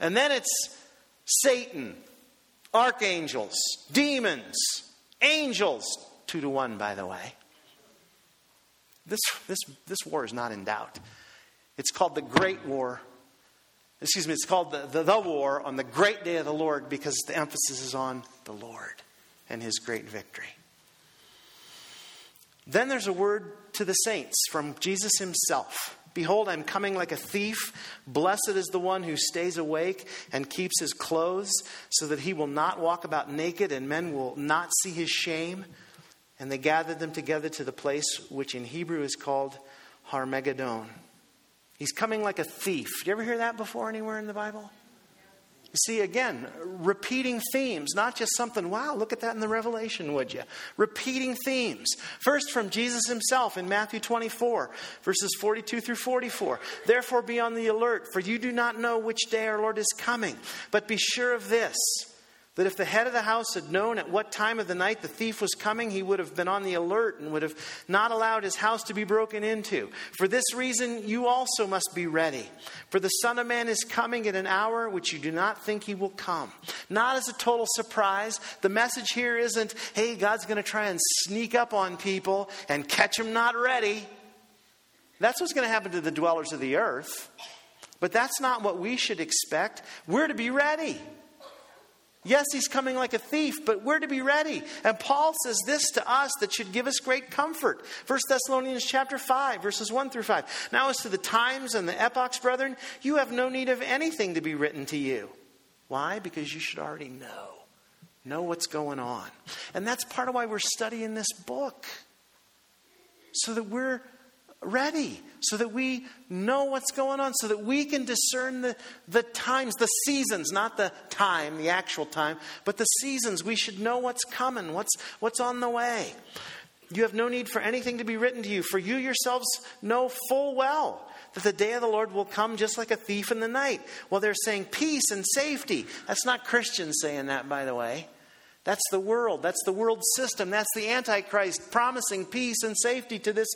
And then it's Satan, archangels, demons, angels. Two to one, by the way. This, this, this war is not in doubt. It's called the Great War excuse me, it's called the, the, the, war on the great day of the Lord because the emphasis is on the Lord and his great victory. Then there's a word to the saints from Jesus himself. Behold, I'm coming like a thief. Blessed is the one who stays awake and keeps his clothes, so that he will not walk about naked, and men will not see his shame. And they gathered them together to the place which in Hebrew is called Harmagedon. He's coming like a thief. Do you ever hear that before anywhere in the Bible? You see, again, repeating themes, not just something, wow, look at that in the Revelation, would you? Repeating themes. First, from Jesus himself in Matthew 24, verses 42 through 44. Therefore, be on the alert, for you do not know which day our Lord is coming. But be sure of this that if the head of the house had known at what time of the night the thief was coming, he would have been on the alert and would have not allowed his house to be broken into. For this reason, you also must be ready. For the Son of Man is coming at an hour which you do not think he will come. Not as a total surprise. The message here isn't, hey, God's going to try and sneak up on people and catch them not ready. That's what's going to happen to the dwellers of the earth. But that's not what we should expect. We're to be ready. Yes, he's coming like a thief, but we're to be ready. And Paul says this to us that should give us great comfort. 1 Thessalonians chapter 5, verses 1 through 5. Now, as to the times and the epochs, brethren, you have no need of anything to be written to you. Why? Because you should already know. Know what's going on. And that's part of why we're studying this book. So that we're ready so that we know what's going on, so that we can discern the, the times, the seasons, not the time, the actual time, but the seasons. We should know what's coming, what's, what's on the way. You have no need for anything to be written to you, for you yourselves know full well that the day of the Lord will come just like a thief in the night. Well, they're saying peace and safety. That's not Christians saying that, by the way. That's the world. That's the world system. That's the Antichrist promising peace and safety to this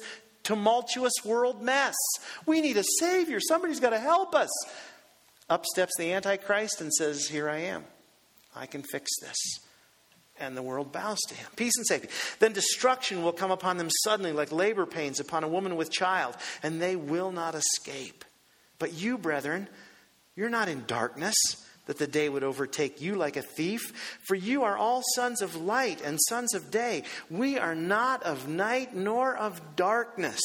tumultuous world mess. We need a Savior. Somebody's got to help us. Up steps the Antichrist and says, Here I am. I can fix this. And the world bows to him. Peace and safety. Then destruction will come upon them suddenly, like labor pains upon a woman with child, and they will not escape. But you, brethren, you're not in darkness that the day would overtake you like a thief. For you are all sons of light and sons of day. We are not of night nor of darkness.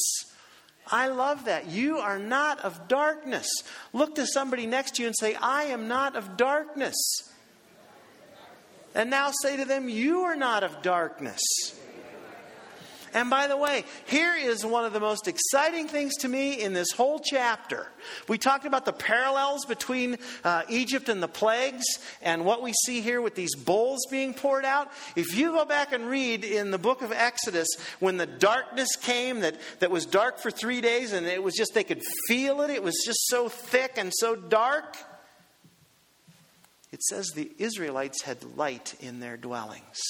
I love that. You are not of darkness. Look to somebody next to you and say, I am not of darkness. And now say to them, You are not of darkness. And by the way, here is one of the most exciting things to me in this whole chapter. We talked about the parallels between uh, Egypt and the plagues and what we see here with these bowls being poured out. If you go back and read in the book of Exodus, when the darkness came that, that was dark for three days and it was just, they could feel it, it was just so thick and so dark. It says the Israelites had light in their dwellings.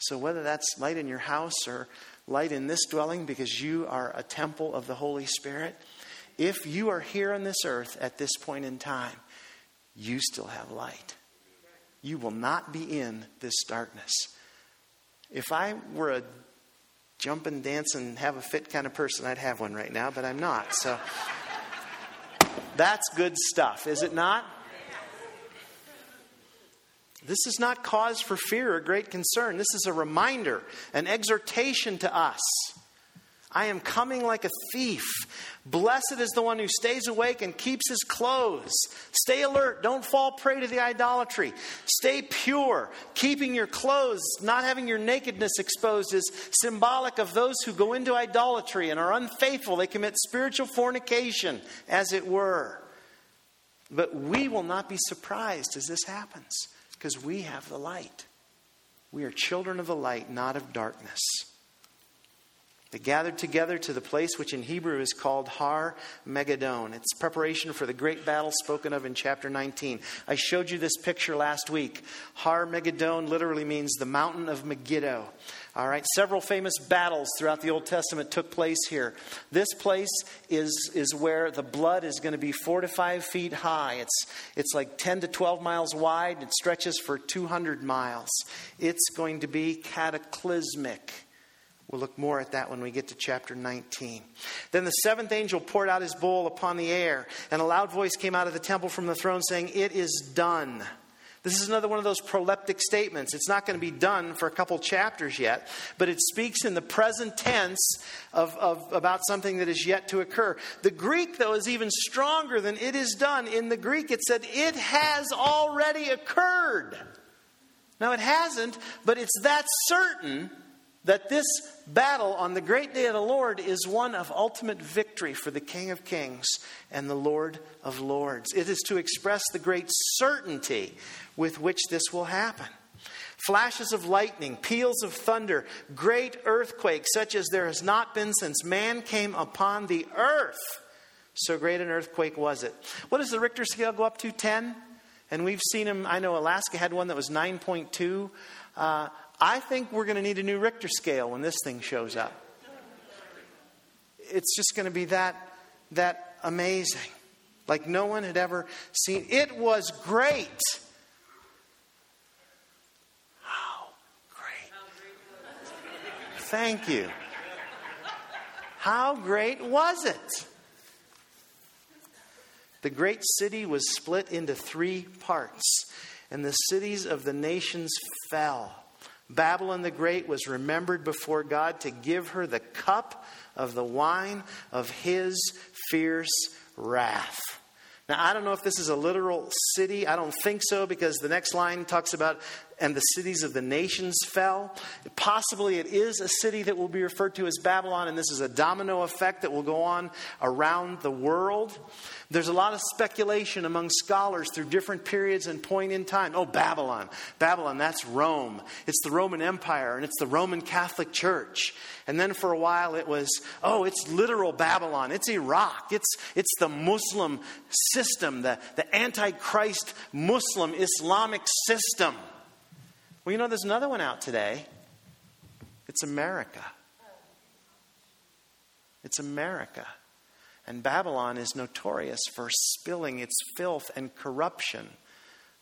So, whether that's light in your house or light in this dwelling because you are a temple of the Holy Spirit, if you are here on this earth at this point in time, you still have light. You will not be in this darkness. If I were a jump and dance and have a fit kind of person. I'd have one right now, but I'm not. So that's good stuff, is it not? This is not cause for fear or great concern. This is a reminder, an exhortation to us. I am coming like a thief. Blessed is the one who stays awake and keeps his clothes. Stay alert. Don't fall prey to the idolatry. Stay pure. Keeping your clothes, not having your nakedness exposed, is symbolic of those who go into idolatry and are unfaithful. They commit spiritual fornication, as it were. But we will not be surprised as this happens because we have the light. We are children of the light, not of darkness. They gathered together to the place which in Hebrew is called Har Megiddon. It's preparation for the great battle spoken of in chapter 19. I showed you this picture last week. Har Megiddon literally means the mountain of Megiddo. All right, several famous battles throughout the Old Testament took place here. This place is, is where the blood is going to be four to five feet high. It's, it's like 10 to 12 miles wide. It stretches for 200 miles. It's going to be cataclysmic. We'll look more at that when we get to chapter 19. Then the seventh angel poured out his bowl upon the air, and a loud voice came out of the temple from the throne saying, It is done. This is another one of those proleptic statements. It's not going to be done for a couple chapters yet, but it speaks in the present tense of, of, about something that is yet to occur. The Greek, though, is even stronger than it is done. In the Greek, it said, It has already occurred. Now, it hasn't, but it's that certain that this battle on the great day of the Lord is one of ultimate victory for the King of Kings and the Lord of Lords. It is to express the great certainty with which this will happen. Flashes of lightning, peals of thunder, great earthquake, such as there has not been since man came upon the earth. So great an earthquake was it. What does the Richter scale go up to? 10? And we've seen them, I know Alaska had one that was 9.2. Uh, I think we're going to need a new Richter scale when this thing shows up. It's just going to be that, that amazing. Like no one had ever seen. It was great. How great. Thank you. How great was it? The great city was split into three parts, and the cities of the nations fell. Babylon the Great was remembered before God to give her the cup of the wine of his fierce wrath. Now, I don't know if this is a literal city. I don't think so because the next line talks about, and the cities of the nations fell. Possibly it is a city that will be referred to as Babylon, and this is a domino effect that will go on around the world. There's a lot of speculation among scholars through different periods and point in time. Oh, Babylon. Babylon, that's Rome. It's the Roman Empire and it's the Roman Catholic Church. And then for a while it was, oh, it's literal Babylon. It's Iraq. It's, it's the Muslim system, the, the Antichrist Muslim Islamic system. Well, you know, there's another one out today. It's America. It's America. And Babylon is notorious for spilling its filth and corruption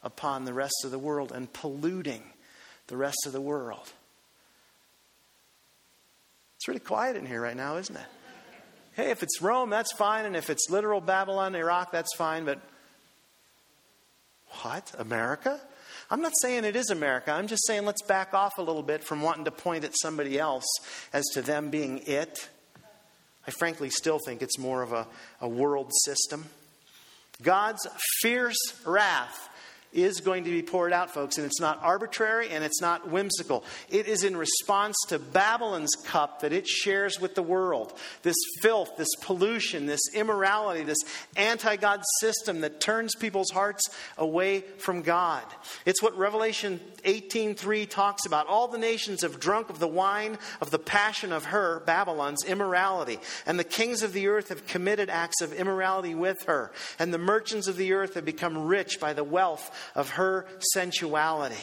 upon the rest of the world and polluting the rest of the world. It's really quiet in here right now, isn't it? Hey, if it's Rome, that's fine. And if it's literal Babylon, Iraq, that's fine. But what? America? I'm not saying it is America. I'm just saying let's back off a little bit from wanting to point at somebody else as to them being it. I frankly still think it's more of a, a world system. God's fierce wrath is going to be poured out, folks, and it's not arbitrary and it's not whimsical. It is in response to Babylon's cup that it shares with the world. This filth, this pollution, this immorality, this anti God system that turns people's hearts away from God. It's what Revelation 18:3 talks about. All the nations have drunk of the wine of the passion of her, Babylon's immorality, and the kings of the earth have committed acts of immorality with her, and the merchants of the earth have become rich by the wealth of her sensuality.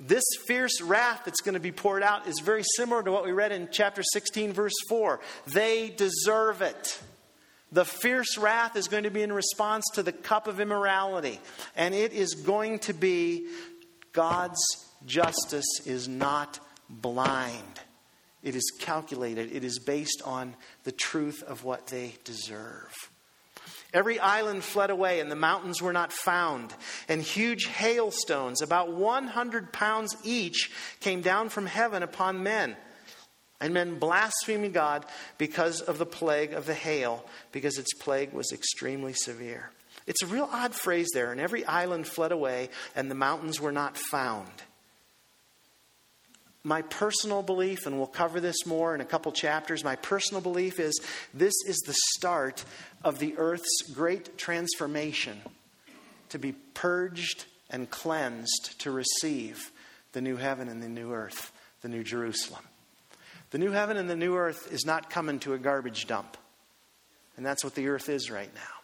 This fierce wrath that's going to be poured out is very similar to what we read in chapter 16, verse 4. They deserve it. The fierce wrath is going to be in response to the cup of immorality, and it is going to be God's justice is not blind. It is calculated, it is based on the truth of what they deserve. Every island fled away, and the mountains were not found. And huge hailstones, about 100 pounds each, came down from heaven upon men. And men blaspheming God because of the plague of the hail, because its plague was extremely severe. It's a real odd phrase there. And every island fled away, and the mountains were not found. My personal belief, and we'll cover this more in a couple chapters, my personal belief is this is the start of the earth's great transformation to be purged and cleansed to receive the new heaven and the new earth, the new Jerusalem. The new heaven and the new earth is not coming to a garbage dump. And that's what the earth is right now.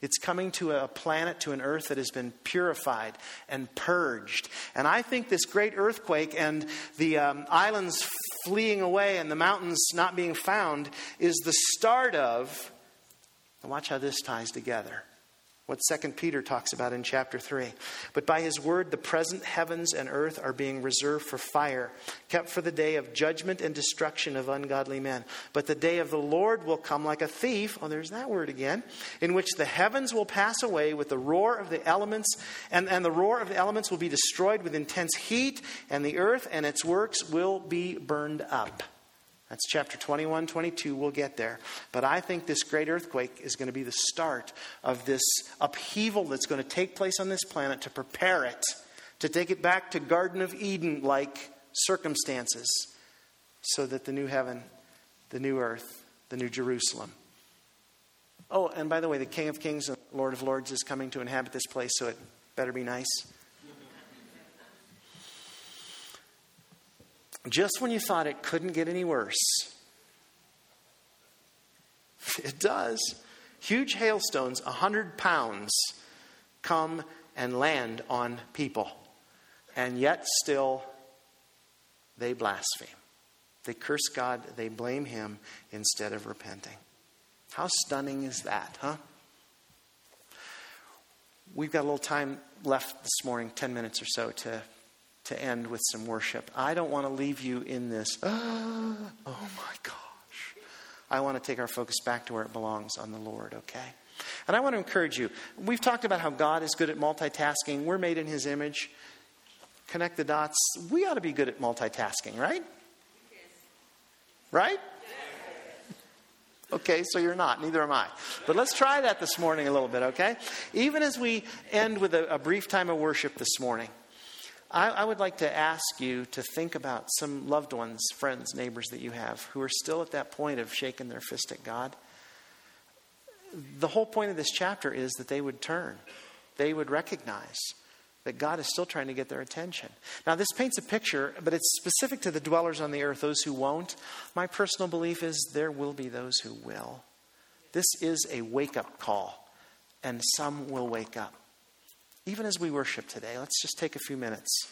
It's coming to a planet, to an earth that has been purified and purged. And I think this great earthquake and the um, islands fleeing away and the mountains not being found is the start of, watch how this ties together what 2 Peter talks about in chapter 3. But by his word, the present heavens and earth are being reserved for fire, kept for the day of judgment and destruction of ungodly men. But the day of the Lord will come like a thief, oh, there's that word again, in which the heavens will pass away with the roar of the elements, and, and the roar of the elements will be destroyed with intense heat, and the earth and its works will be burned up. That's chapter 21, 22. We'll get there. But I think this great earthquake is going to be the start of this upheaval that's going to take place on this planet to prepare it, to take it back to Garden of Eden like circumstances, so that the new heaven, the new earth, the new Jerusalem. Oh, and by the way, the King of Kings and Lord of Lords is coming to inhabit this place, so it better be nice. Just when you thought it couldn't get any worse, it does. Huge hailstones, 100 pounds, come and land on people. And yet, still, they blaspheme. They curse God, they blame Him instead of repenting. How stunning is that, huh? We've got a little time left this morning, 10 minutes or so, to to end with some worship. I don't want to leave you in this, oh, oh my gosh. I want to take our focus back to where it belongs on the Lord, okay? And I want to encourage you. We've talked about how God is good at multitasking. We're made in His image. Connect the dots. We ought to be good at multitasking, right? Right? Okay, so you're not. Neither am I. But let's try that this morning a little bit, okay? Even as we end with a, a brief time of worship this morning, I, I, would like to ask you to think about some loved ones, friends, neighbors that you have who are still at that point of shaking their fist at God. The whole point of this chapter is that they would turn, they would recognize that God is still trying to get their attention. Now, this paints a picture, but it's specific to the dwellers on the earth, those who won't. My personal belief is there will be those who will. This is a wake up call, and some will wake up even as we worship today, let's just take a few minutes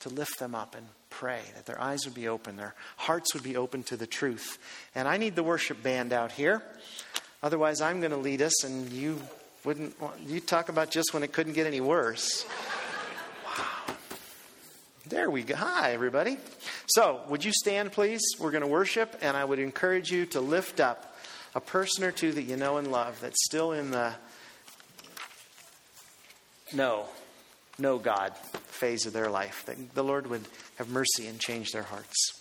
to lift them up and pray that their eyes would be open, their hearts would be open to the truth. And I need the worship band out here. Otherwise, I'm going to lead us, and you wouldn't want, you talk about just when it couldn't get any worse. Wow. There we go. Hi, everybody. So, would you stand, please? We're going to worship, and I would encourage you to lift up a person or two that you know and love that's still in the no, no God. Phase of their life, that the Lord would have mercy and change their hearts.